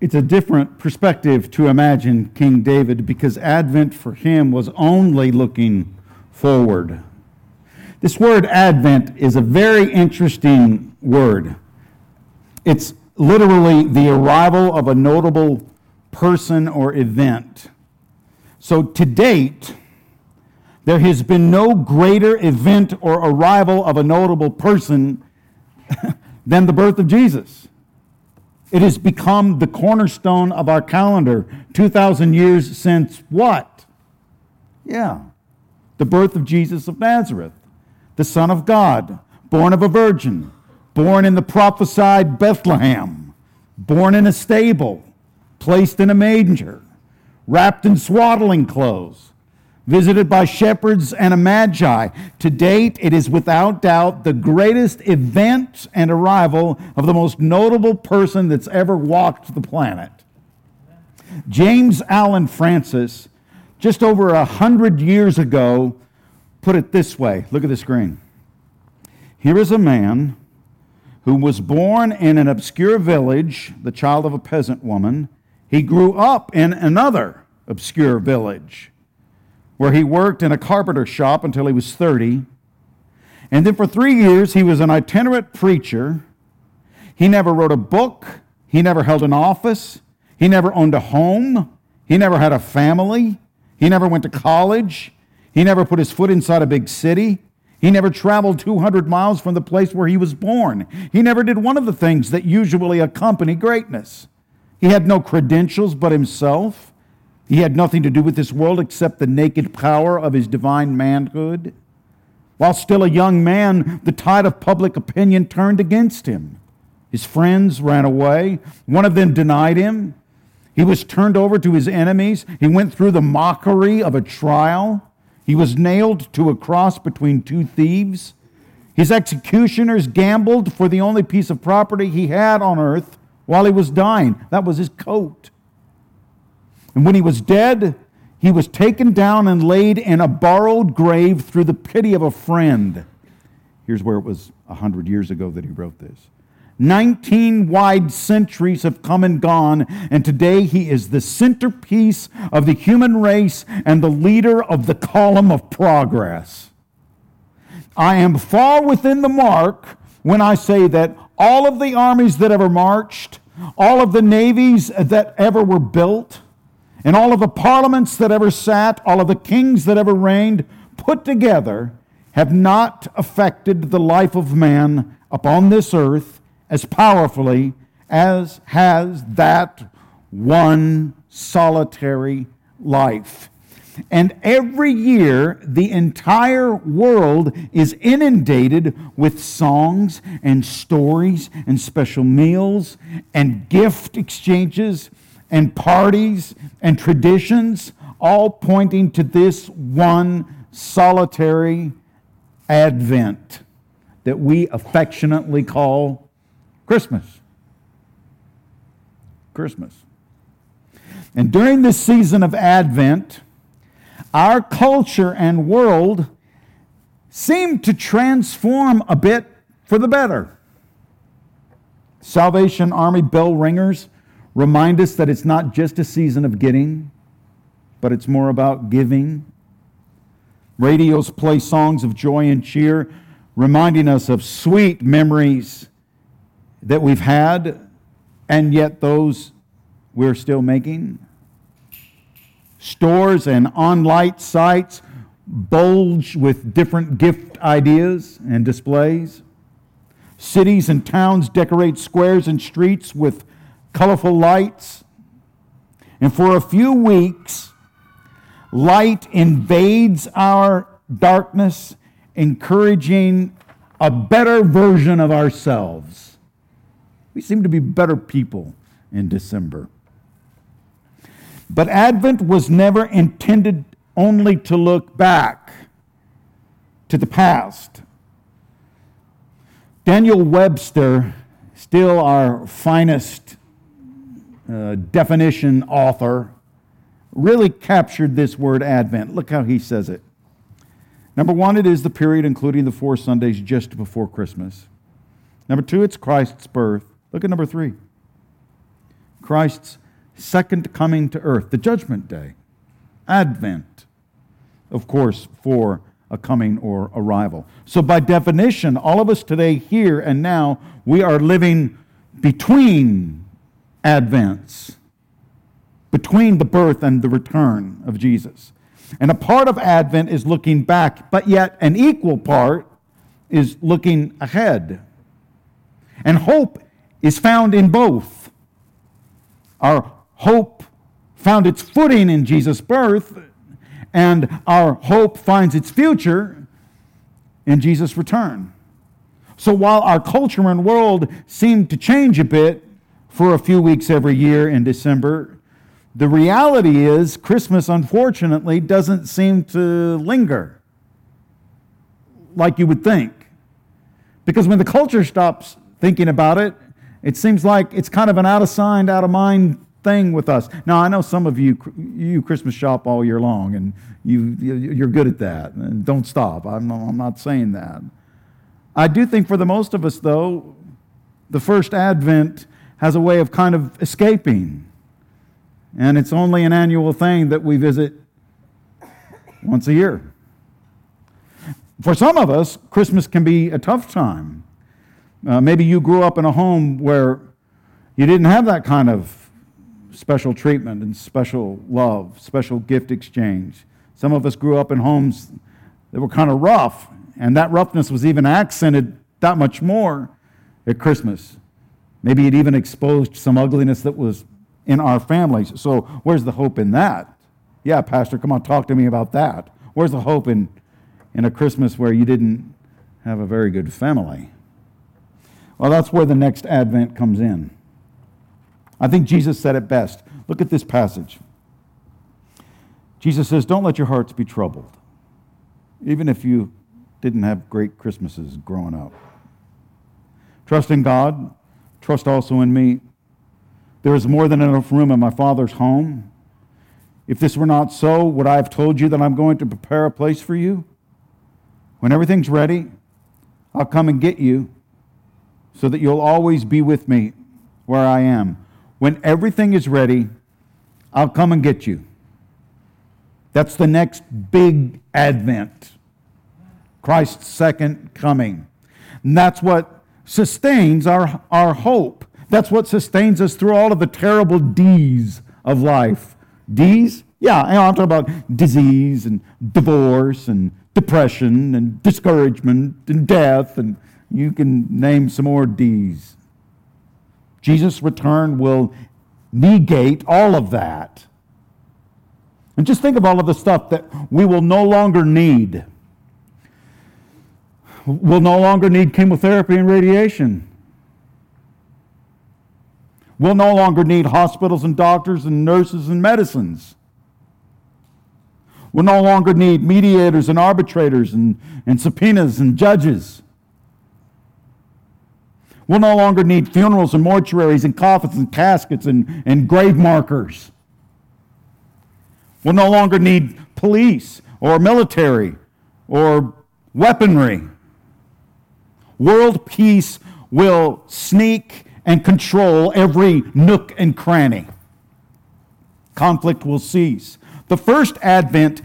It's a different perspective to imagine King David because Advent for him was only looking forward. This word Advent is a very interesting word. It's literally the arrival of a notable person or event. So to date, there has been no greater event or arrival of a notable person than the birth of Jesus. It has become the cornerstone of our calendar 2,000 years since what? Yeah, the birth of Jesus of Nazareth, the Son of God, born of a virgin, born in the prophesied Bethlehem, born in a stable, placed in a manger, wrapped in swaddling clothes, visited by shepherds and a magi. To date, it is without doubt the greatest event and arrival of the most notable person that's ever walked the planet. James Allan Francis, just over a hundred years ago, put it this way look at the screen. Here is a man who was born in an obscure village, the child of a peasant woman. He grew up in another obscure village where he worked in a carpenter shop until he was 30. And then for three years, he was an itinerant preacher. He never wrote a book, he never held an office, he never owned a home, he never had a family, he never went to college, he never put his foot inside a big city. He never traveled 200 miles from the place where he was born. He never did one of the things that usually accompany greatness. He had no credentials but himself. He had nothing to do with this world except the naked power of his divine manhood. While still a young man, the tide of public opinion turned against him. His friends ran away. One of them denied him. He was turned over to his enemies. He went through the mockery of a trial. He was nailed to a cross between two thieves. His executioners gambled for the only piece of property he had on earth while he was dying. That was his coat. And when he was dead, he was taken down and laid in a borrowed grave through the pity of a friend. Here's where it was a hundred years ago that he wrote this. 19 wide centuries have come and gone, and today he is the centerpiece of the human race and the leader of the column of progress. I am far within the mark when I say that all of the armies that ever marched, all of the navies that ever were built, and all of the parliaments that ever sat, all of the kings that ever reigned, put together, have not affected the life of man upon this earth as powerfully as has that one solitary life. And every year, the entire world is inundated with songs and stories and special meals and gift exchanges and parties and traditions, all pointing to this one solitary advent that we affectionately call Christmas. Christmas. And during this season of Advent, our culture and world seem to transform a bit for the better. Salvation Army bell ringers remind us that it's not just a season of getting, but it's more about giving. Radios play songs of joy and cheer, reminding us of sweet memories that we've had, and yet those we're still making. Stores and online sites bulge with different gift ideas and displays. Cities and towns decorate squares and streets with colorful lights. And for a few weeks, light invades our darkness, encouraging a better version of ourselves. We seem to be better people in December. But Advent was never intended only to look back to the past. Daniel Webster, still our finest uh, definition author, really captured this word Advent. Look how he says it. Number one, it is the period including the four Sundays just before Christmas. Number two, it's Christ's birth. Look at number three. Christ's second coming to earth, the judgment day, Advent, of course, for a coming or arrival. So, by definition, all of us today, here and now, we are living between Advents, between the birth and the return of Jesus. And a part of Advent is looking back, but yet an equal part is looking ahead. And hope is found in both. Our hope found its footing in Jesus' birth, and our hope finds its future in Jesus' return. So while our culture and world seem to change a bit for a few weeks every year in December, the reality is Christmas, unfortunately, doesn't seem to linger like you would think. Because when the culture stops thinking about it, it seems like it's kind of an out of sight, out of mind thing with us. Now, I know some of you, you Christmas shop all year long, and you, you're good at that. And don't stop. I'm, I'm not saying that. I do think for the most of us, though, the first Advent has a way of kind of escaping. And it's only an annual thing that we visit once a year. For some of us, Christmas can be a tough time. Uh, maybe you grew up in a home where you didn't have that kind of special treatment and special love, special gift exchange. Some of us grew up in homes that were kind of rough, and that roughness was even accented that much more at Christmas. Maybe it even exposed some ugliness that was in our families. So, where's the hope in that? Yeah, Pastor, come on, talk to me about that. Where's the hope in in a Christmas where you didn't have a very good family. Well, that's where the next Advent comes in. I think Jesus said it best. Look at this passage. Jesus says, Don't let your hearts be troubled, even if you didn't have great Christmases growing up. Trust in God, trust also in me. There is more than enough room in my Father's home. If this were not so, would I have told you that I'm going to prepare a place for you? When everything's ready, I'll come and get you so that you'll always be with me where I am. When everything is ready, I'll come and get you. That's the next big advent Christ's second coming. And that's what sustains our, our hope. That's what sustains us through all of the terrible D's of life. D's? Yeah, I'm talking about disease and divorce and depression and discouragement and death, and you can name some more D's. Jesus' return will negate all of that. And just think of all of the stuff that we will no longer need. We'll no longer need chemotherapy and radiation. We'll no longer need hospitals and doctors and nurses and medicines. We'll no longer need mediators and arbitrators and, and subpoenas and judges. We'll no longer need funerals and mortuaries and coffins and caskets and, and grave markers. We'll no longer need police or military or weaponry. World peace will sneak and control every nook and cranny. Conflict will cease. The first advent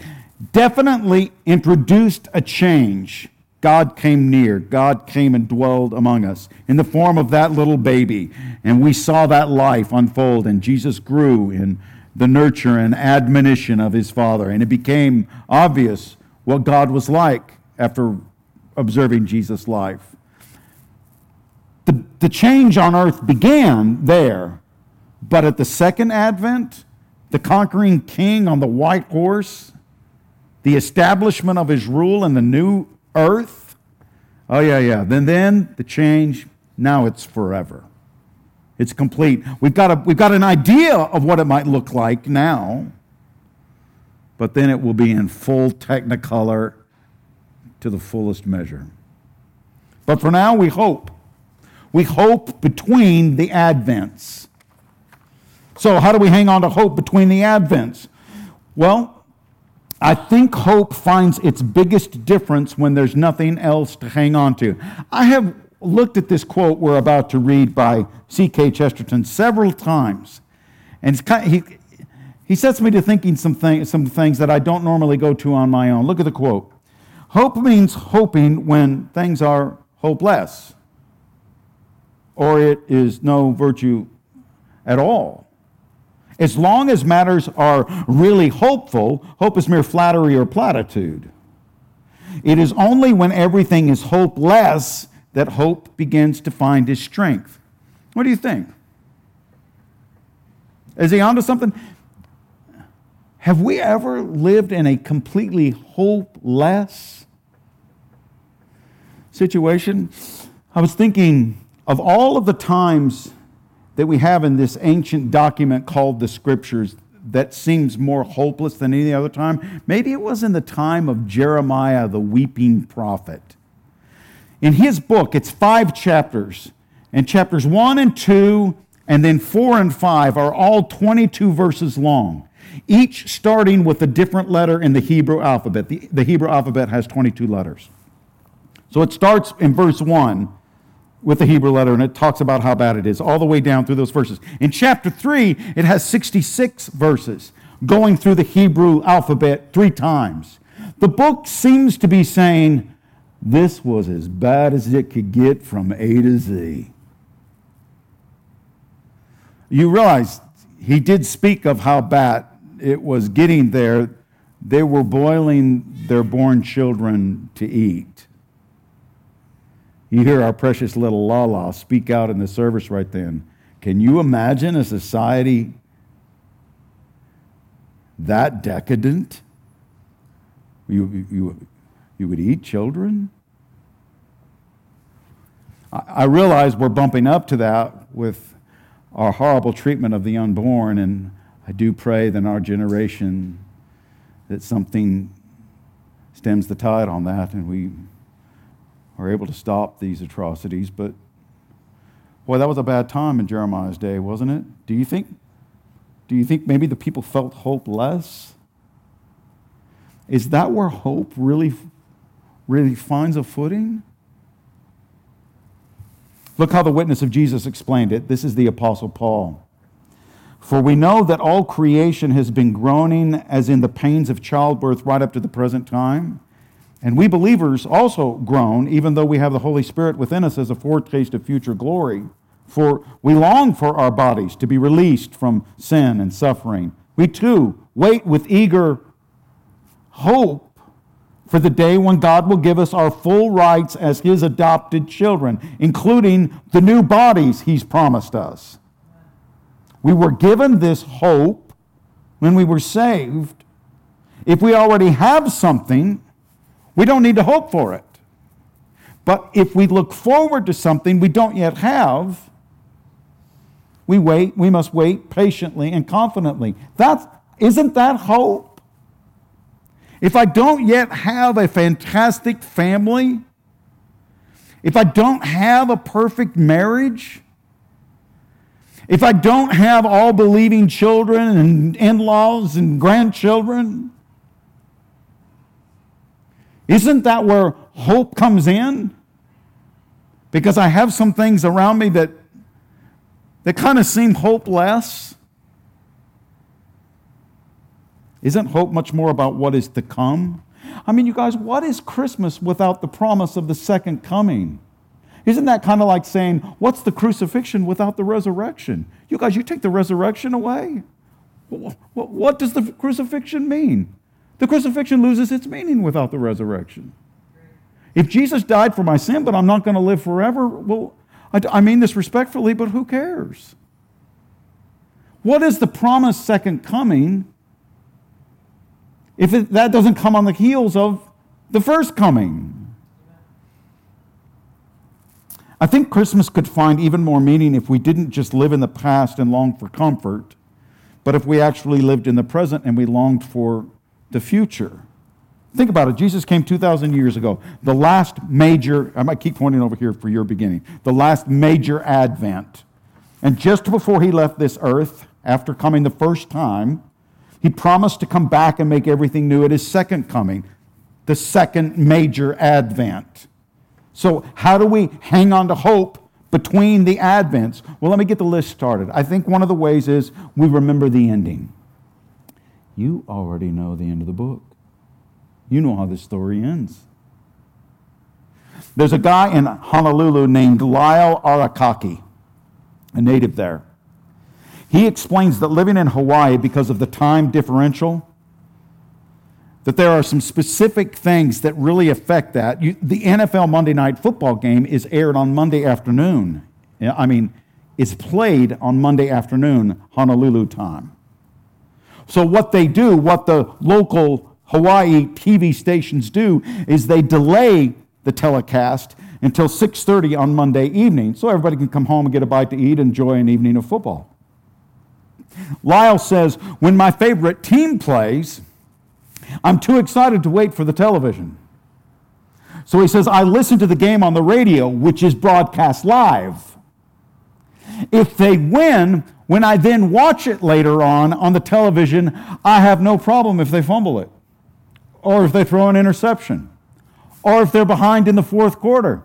definitely introduced a change. God came near. God came and dwelled among us in the form of that little baby. And we saw that life unfold, and Jesus grew in the nurture and admonition of his Father. And it became obvious what God was like after observing Jesus' life. The, the change on earth began there, but at the second advent, the conquering king on the white horse, the establishment of his rule in the new earth. Oh, yeah, yeah. Then, then the change, now it's forever. It's complete. We've got, a, we've got an idea of what it might look like now, but then it will be in full technicolor to the fullest measure. But for now, we hope. We hope between the advents. So, how do we hang on to hope between the Advents? Well, I think hope finds its biggest difference when there's nothing else to hang on to. I have looked at this quote we're about to read by G.K. Chesterton several times, And kind of, he, he sets me to thinking some, thing, some things that I don't normally go to on my own. Look at the quote Hope means hoping when things are hopeless, or it is no virtue at all. As long as matters are really hopeful, hope is mere flattery or platitude. It is only when everything is hopeless that hope begins to find its strength. What do you think? Is he onto something? Have we ever lived in a completely hopeless situation? I was thinking of all of the times that we have in this ancient document called the Scriptures that seems more hopeless than any other time. Maybe it was in the time of Jeremiah, the weeping prophet. In his book, it's five chapters, and chapters one and two, and then four and five are all 22 verses long each starting with a different letter in the Hebrew alphabet. The, the Hebrew alphabet has 22 letters. So it starts in verse 1 with the Hebrew letter, and it talks about how bad it is, all the way down through those verses. In chapter 3, it has 66 verses going through the Hebrew alphabet three times. The book seems to be saying this was as bad as it could get from A to Z. You realize he did speak of how bad it was getting there, they were boiling their born children to eat. You hear our precious little Lala speak out in the service right then. Can you imagine a society that decadent? You, you, you would eat children? I, realize we're bumping up to that with our horrible treatment of the unborn and I do pray that in our generation that something stems the tide on that and we are able to stop these atrocities. But boy, that was a bad time in Jeremiah's day, wasn't it? Do you think? Do you think maybe the people felt hopeless? Is that where hope really, really finds a footing? Look how the witness of Jesus explained it. This is the Apostle Paul. For we know that all creation has been groaning as in the pains of childbirth right up to the present time. And we believers also groan, even though we have the Holy Spirit within us as a foretaste of future glory. For we long for our bodies to be released from sin and suffering. We too wait with eager hope for the day when God will give us our full rights as His adopted children, including the new bodies He's promised us. We were given this hope when we were saved. If we already have something, we don't need to hope for it. But if we look forward to something we don't yet have, we wait, we must wait patiently and confidently. That's, isn't that hope? If I don't yet have a fantastic family, if I don't have a perfect marriage, if I don't have all believing children and in laws and grandchildren, isn't that where hope comes in? Because I have some things around me that, that kind of seem hopeless. Isn't hope much more about what is to come? I mean, you guys, what is Christmas without the promise of the second coming? Isn't that kind of like saying, what's the crucifixion without the resurrection? You guys, you take the resurrection away. What does the crucifixion mean? The crucifixion loses its meaning without the resurrection. If Jesus died for my sin, but I'm not going to live forever, well, I mean this respectfully, but who cares? What is the promised second coming if it, that doesn't come on the heels of the first coming? I think Christmas could find even more meaning if we didn't just live in the past and long for comfort, but if we actually lived in the present and we longed for the future. Think about it. Jesus came 2,000 years ago. The last major, I might keep pointing over here for your beginning, the last major advent. And just before he left this earth, after coming the first time, he promised to come back and make everything new at his second coming, the second major advent. So, how do we hang on to hope between the Advents? Well, let me get the list started. I think one of the ways is we remember the ending. You already know the end of the book, you know how this story ends. There's a guy in Honolulu named Lyle Arakaki, a native there. He explains that living in Hawaii, because of the time differential, that there are some specific things that really affect that. You, the NFL Monday Night Football game is aired on Monday afternoon. I mean, it's played on Monday afternoon, Honolulu time. So, what they do, what the local Hawaii TV stations do, is they delay the telecast until 6.30 on monday evening so everybody can come home and get a bite to eat and enjoy an evening of football. Lyle says when my favorite team plays i'm too excited to wait for the television. So he says i listen to the game on the radio which is broadcast live. If they win when i then watch it later on on the television i have no problem if they fumble it or if they throw an interception or if they're behind in the fourth quarter,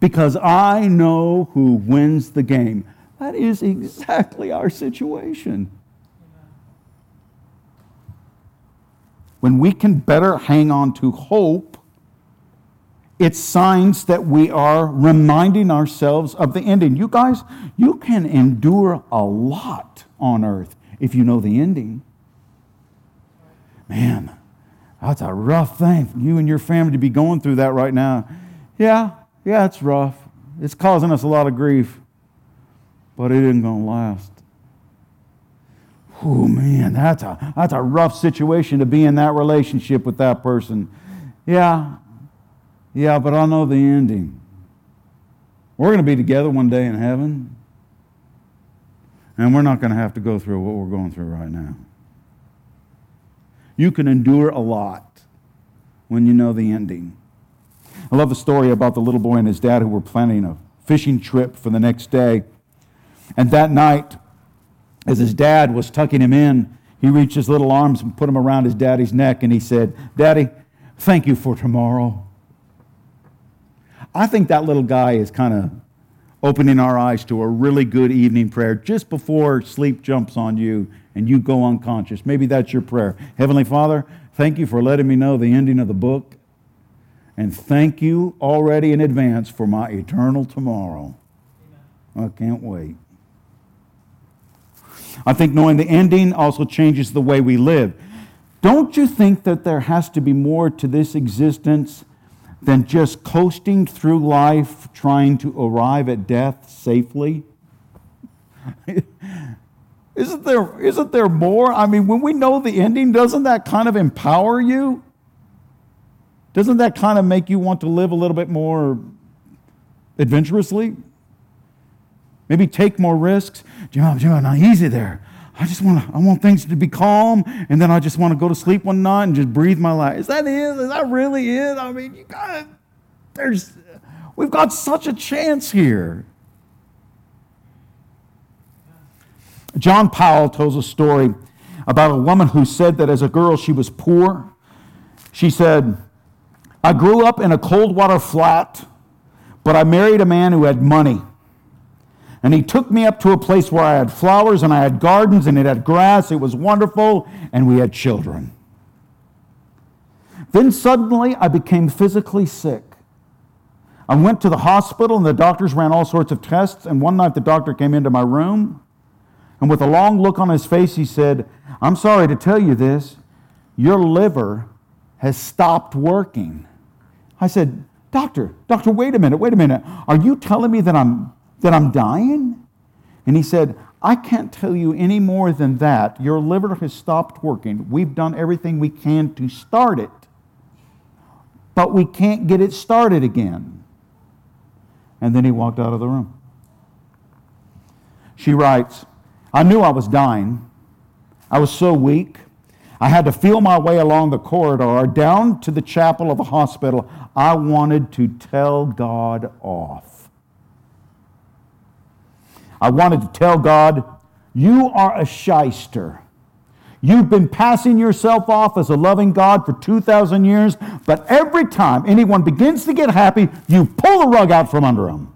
because I know who wins the game. That is exactly our situation. When we can better hang on to hope, it's signs that we are reminding ourselves of the ending. You guys, you can endure a lot on earth if you know the ending. Man, that's a rough thing you and your family to be going through that right now. Yeah, yeah, it's rough. It's causing us a lot of grief, but it isn't going to last. Oh man, that's a that's a rough situation to be in that relationship with that person. Yeah, yeah, but I know the ending. We're going to be together one day in heaven, and we're not going to have to go through what we're going through right now. You can endure a lot when you know the ending. I love the story about the little boy and his dad who were planning a fishing trip for the next day. And that night, as his dad was tucking him in, he reached his little arms and put them around his daddy's neck and he said, Daddy, thank you for tomorrow. I think that little guy is kind of opening our eyes to a really good evening prayer just before sleep jumps on you and you go unconscious. Maybe that's your prayer. Heavenly Father, thank you for letting me know the ending of the book. And thank you already in advance for my eternal tomorrow. Amen. I can't wait. I think knowing the ending also changes the way we live. Don't you think that there has to be more to this existence than just coasting through life trying to arrive at death safely? Isn't there, isn't there more? I mean, when we know the ending, doesn't that kind of empower you? Doesn't that kind of make you want to live a little bit more adventurously? Maybe take more risks. Jim, Jim, not easy there. I just want to, I want things to be calm, and then I just want to go to sleep one night and just breathe my life. Is that it? Is that really it? I mean, you got there's, we've got such a chance here. John Powell tells a story about a woman who said that as a girl she was poor. She said, I grew up in a cold water flat, but I married a man who had money. And he took me up to a place where I had flowers and I had gardens and it had grass. It was wonderful, and we had children. Then suddenly I became physically sick. I went to the hospital and the doctors ran all sorts of tests. And one night the doctor came into my room and with a long look on his face, he said, I'm sorry to tell you this, your liver has stopped working. I said, Doctor, doctor, wait a minute, wait a minute. Are you telling me that I'm, that I'm dying? And he said, I can't tell you any more than that. Your liver has stopped working. We've done everything we can to start it, but we can't get it started again. And then he walked out of the room. She writes, I knew I was dying. I was so weak. I had to feel my way along the corridor down to the chapel of a hospital. I wanted to tell God off. I wanted to tell God, You are a shyster. You've been passing yourself off as a loving God for 2,000 years, but every time anyone begins to get happy, you pull the rug out from under them.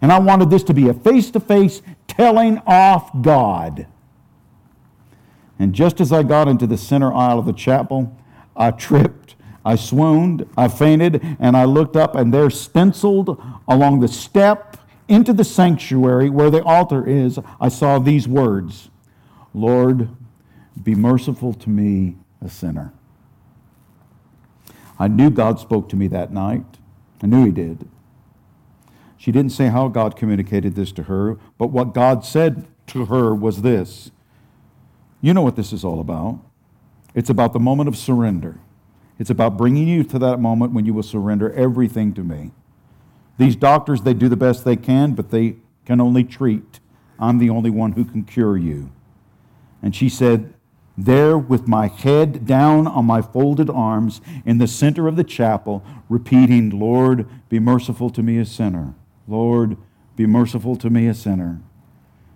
And I wanted this to be a face to face telling off God. And just as I got into the center aisle of the chapel, I tripped, I swooned, I fainted, and I looked up, and there, stenciled along the step into the sanctuary where the altar is, I saw these words Lord, be merciful to me, a sinner. I knew God spoke to me that night. I knew He did. She didn't say how God communicated this to her, but what God said to her was this You know what this is all about. It's about the moment of surrender. It's about bringing you to that moment when you will surrender everything to me. These doctors, they do the best they can, but they can only treat. I'm the only one who can cure you. And she said, There, with my head down on my folded arms in the center of the chapel, repeating, Lord, be merciful to me, a sinner. Lord, be merciful to me, a sinner.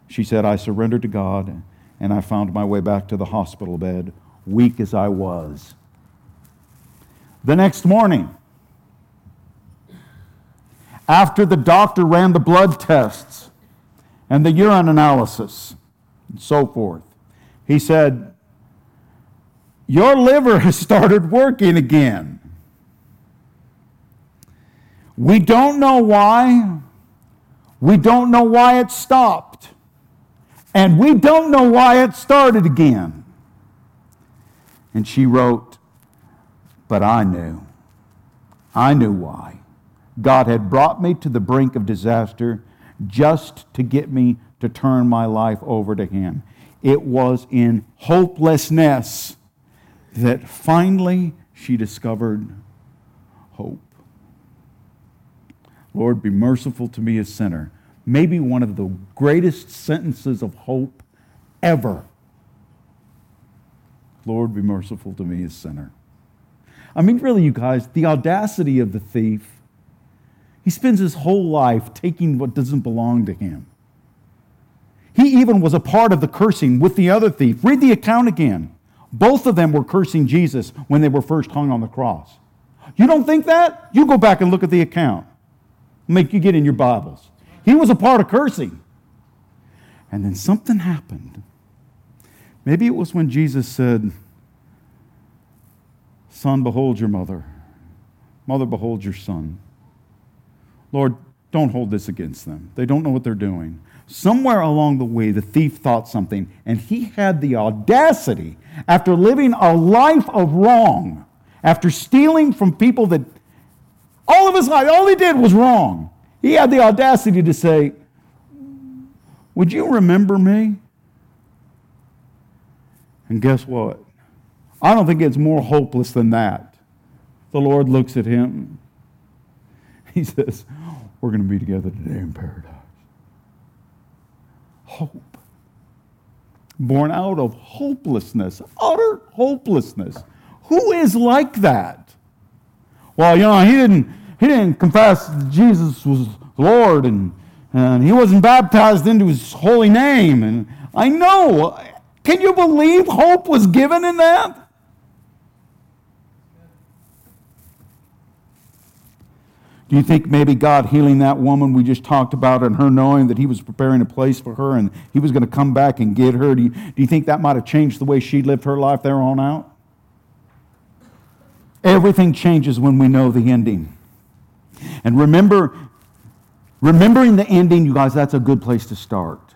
She said, I surrendered to God, and I found my way back to the hospital bed, weak as I was. The next morning, after the doctor ran the blood tests and the urine analysis and so forth, he said, Your liver has started working again. We don't know why. We don't know why it stopped. And we don't know why it started again. And she wrote, But I knew. I knew why. God had brought me to the brink of disaster just to get me to turn my life over to Him. It was in hopelessness that finally she discovered hope. Lord, be merciful to me, a sinner. Maybe one of the greatest sentences of hope ever. Lord, be merciful to me, a sinner. I mean, really, you guys, the audacity of the thief. He spends his whole life taking what doesn't belong to him. He even was a part of the cursing with the other thief. Read the account again. Both of them were cursing Jesus when they were first hung on the cross. You don't think that? You go back and look at the account. Make you get in your Bibles. He was a part of cursing. And then something happened. Maybe it was when Jesus said, Son, behold your mother. Mother, behold your son. Lord, don't hold this against them. They don't know what they're doing. Somewhere along the way, the thief thought something, and he had the audacity, after living a life of wrong, after stealing from people that all of his life, all he did was wrong, he had the audacity to say, Would you remember me? And guess what? I don't think it's more hopeless than that. The Lord looks at him. He says, We're going to be together today in paradise hope. Born out of hopelessness, utter hopelessness. Who is like that? Well, you know, he didn't, he didn't confess Jesus was Lord and, and he wasn't baptized into his holy name. And I know. Can you believe hope was given in that? Do you think maybe God healing that woman we just talked about and her knowing that He was preparing a place for her and He was going to come back and get her, do you, do you think that might have changed the way she lived her life there on out? Everything changes when we know the ending. And remember, remembering the ending, you guys, that's a good place to start.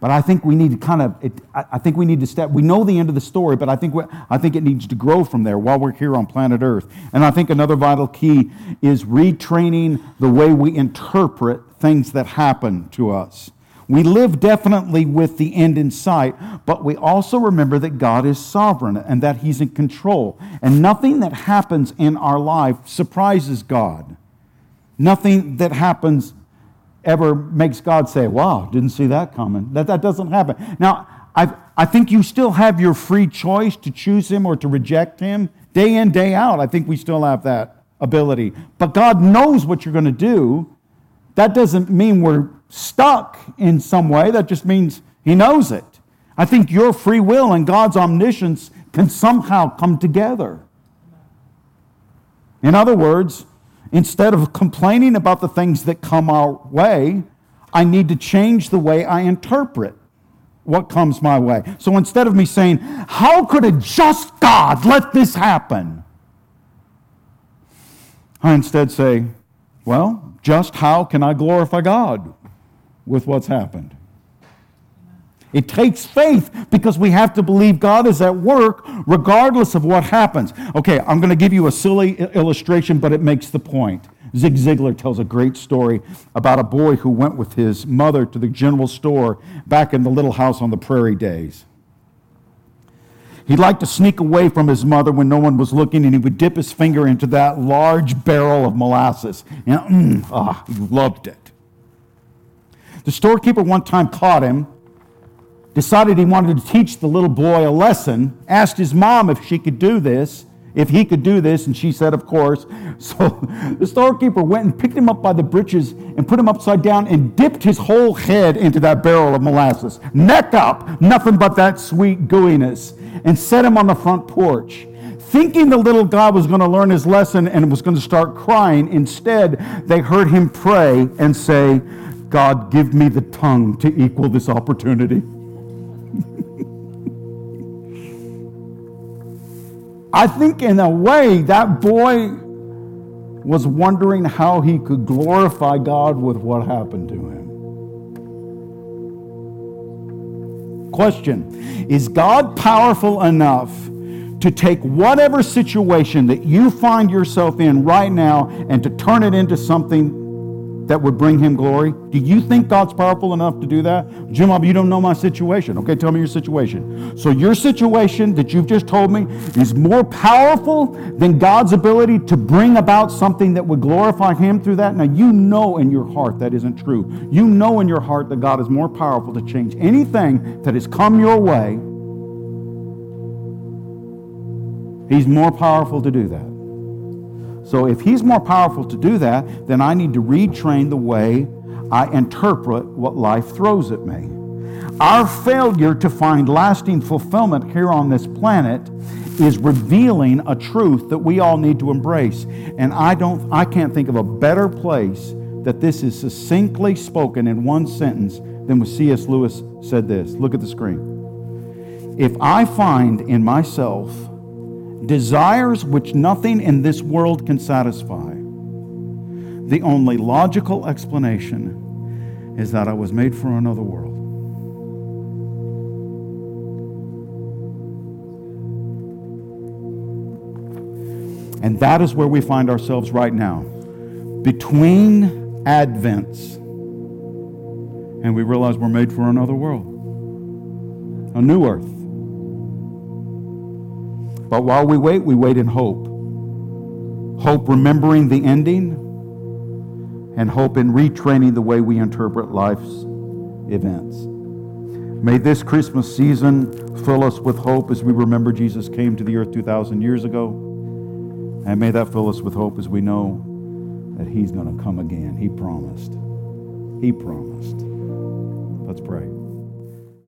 But I think we need to kind of, it, I think we need to step, we know the end of the story, but I think, we, I think it needs to grow from there while we're here on planet Earth. And I think another vital key is retraining the way we interpret things that happen to us. We live definitely with the end in sight, but we also remember that God is sovereign and that He's in control. And nothing that happens in our life surprises God. Nothing that happens ever makes God say, wow, didn't see that coming. That, that doesn't happen. Now, I, I think you still have your free choice to choose Him or to reject Him day in, day out. I think we still have that ability. But God knows what you're going to do. That doesn't mean we're stuck in some way, that just means He knows it. I think your free will and God's omniscience can somehow come together. In other words, Instead of complaining about the things that come our way, I need to change the way I interpret what comes my way. So instead of me saying, How could a just God let this happen? I instead say, Well, just how can I glorify God with what's happened? It takes faith because we have to believe God is at work regardless of what happens. Okay, I'm going to give you a silly illustration, but it makes the point. Zig Ziglar tells a great story about a boy who went with his mother to the general store back in the little house on the prairie days. He liked to sneak away from his mother when no one was looking, and he would dip his finger into that large barrel of molasses. And mm, ah, he loved it. The storekeeper one time caught him decided he wanted to teach the little boy a lesson, asked his mom if she could do this, if he could do this, and she said, of course. So the storekeeper went and picked him up by the breeches and put him upside down and dipped his whole head into that barrel of molasses, neck up, nothing but that sweet gooiness, and set him on the front porch. Thinking the little guy was going to learn his lesson and was going to start crying, instead, they heard him pray and say, God, give me the tongue to equal this opportunity. I think, in a way, that boy was wondering how he could glorify God with what happened to him. Question Is God powerful enough to take whatever situation that you find yourself in right now and to turn it into something that would bring him glory? Do you think God's powerful enough to do that? Jim, you don't know my situation. Okay, tell me your situation. So, your situation that you've just told me is more powerful than God's ability to bring about something that would glorify him through that? Now, you know in your heart that isn't true. You know in your heart that God is more powerful to change anything that has come your way. He's more powerful to do that. So if he's more powerful to do that, then I need to retrain the way I interpret what life throws at me. Our failure to find lasting fulfillment here on this planet is revealing a truth that we all need to embrace. And I don't I can't think of a better place that this is succinctly spoken in one sentence than when C.S. Lewis said this. Look at the screen. If I find in myself desires which nothing in this world can satisfy. The only logical explanation is that I was made for another world. And that is where we find ourselves right now. Between Advents, and we realize we're made for another world, a new earth but while we wait, we wait in hope. Hope remembering the ending, and hope in retraining the way we interpret life's events. May this Christmas season fill us with hope as we remember Jesus came to the earth 2,000 years ago. And may that fill us with hope as we know that He's going to come again. He promised. He promised. Let's pray.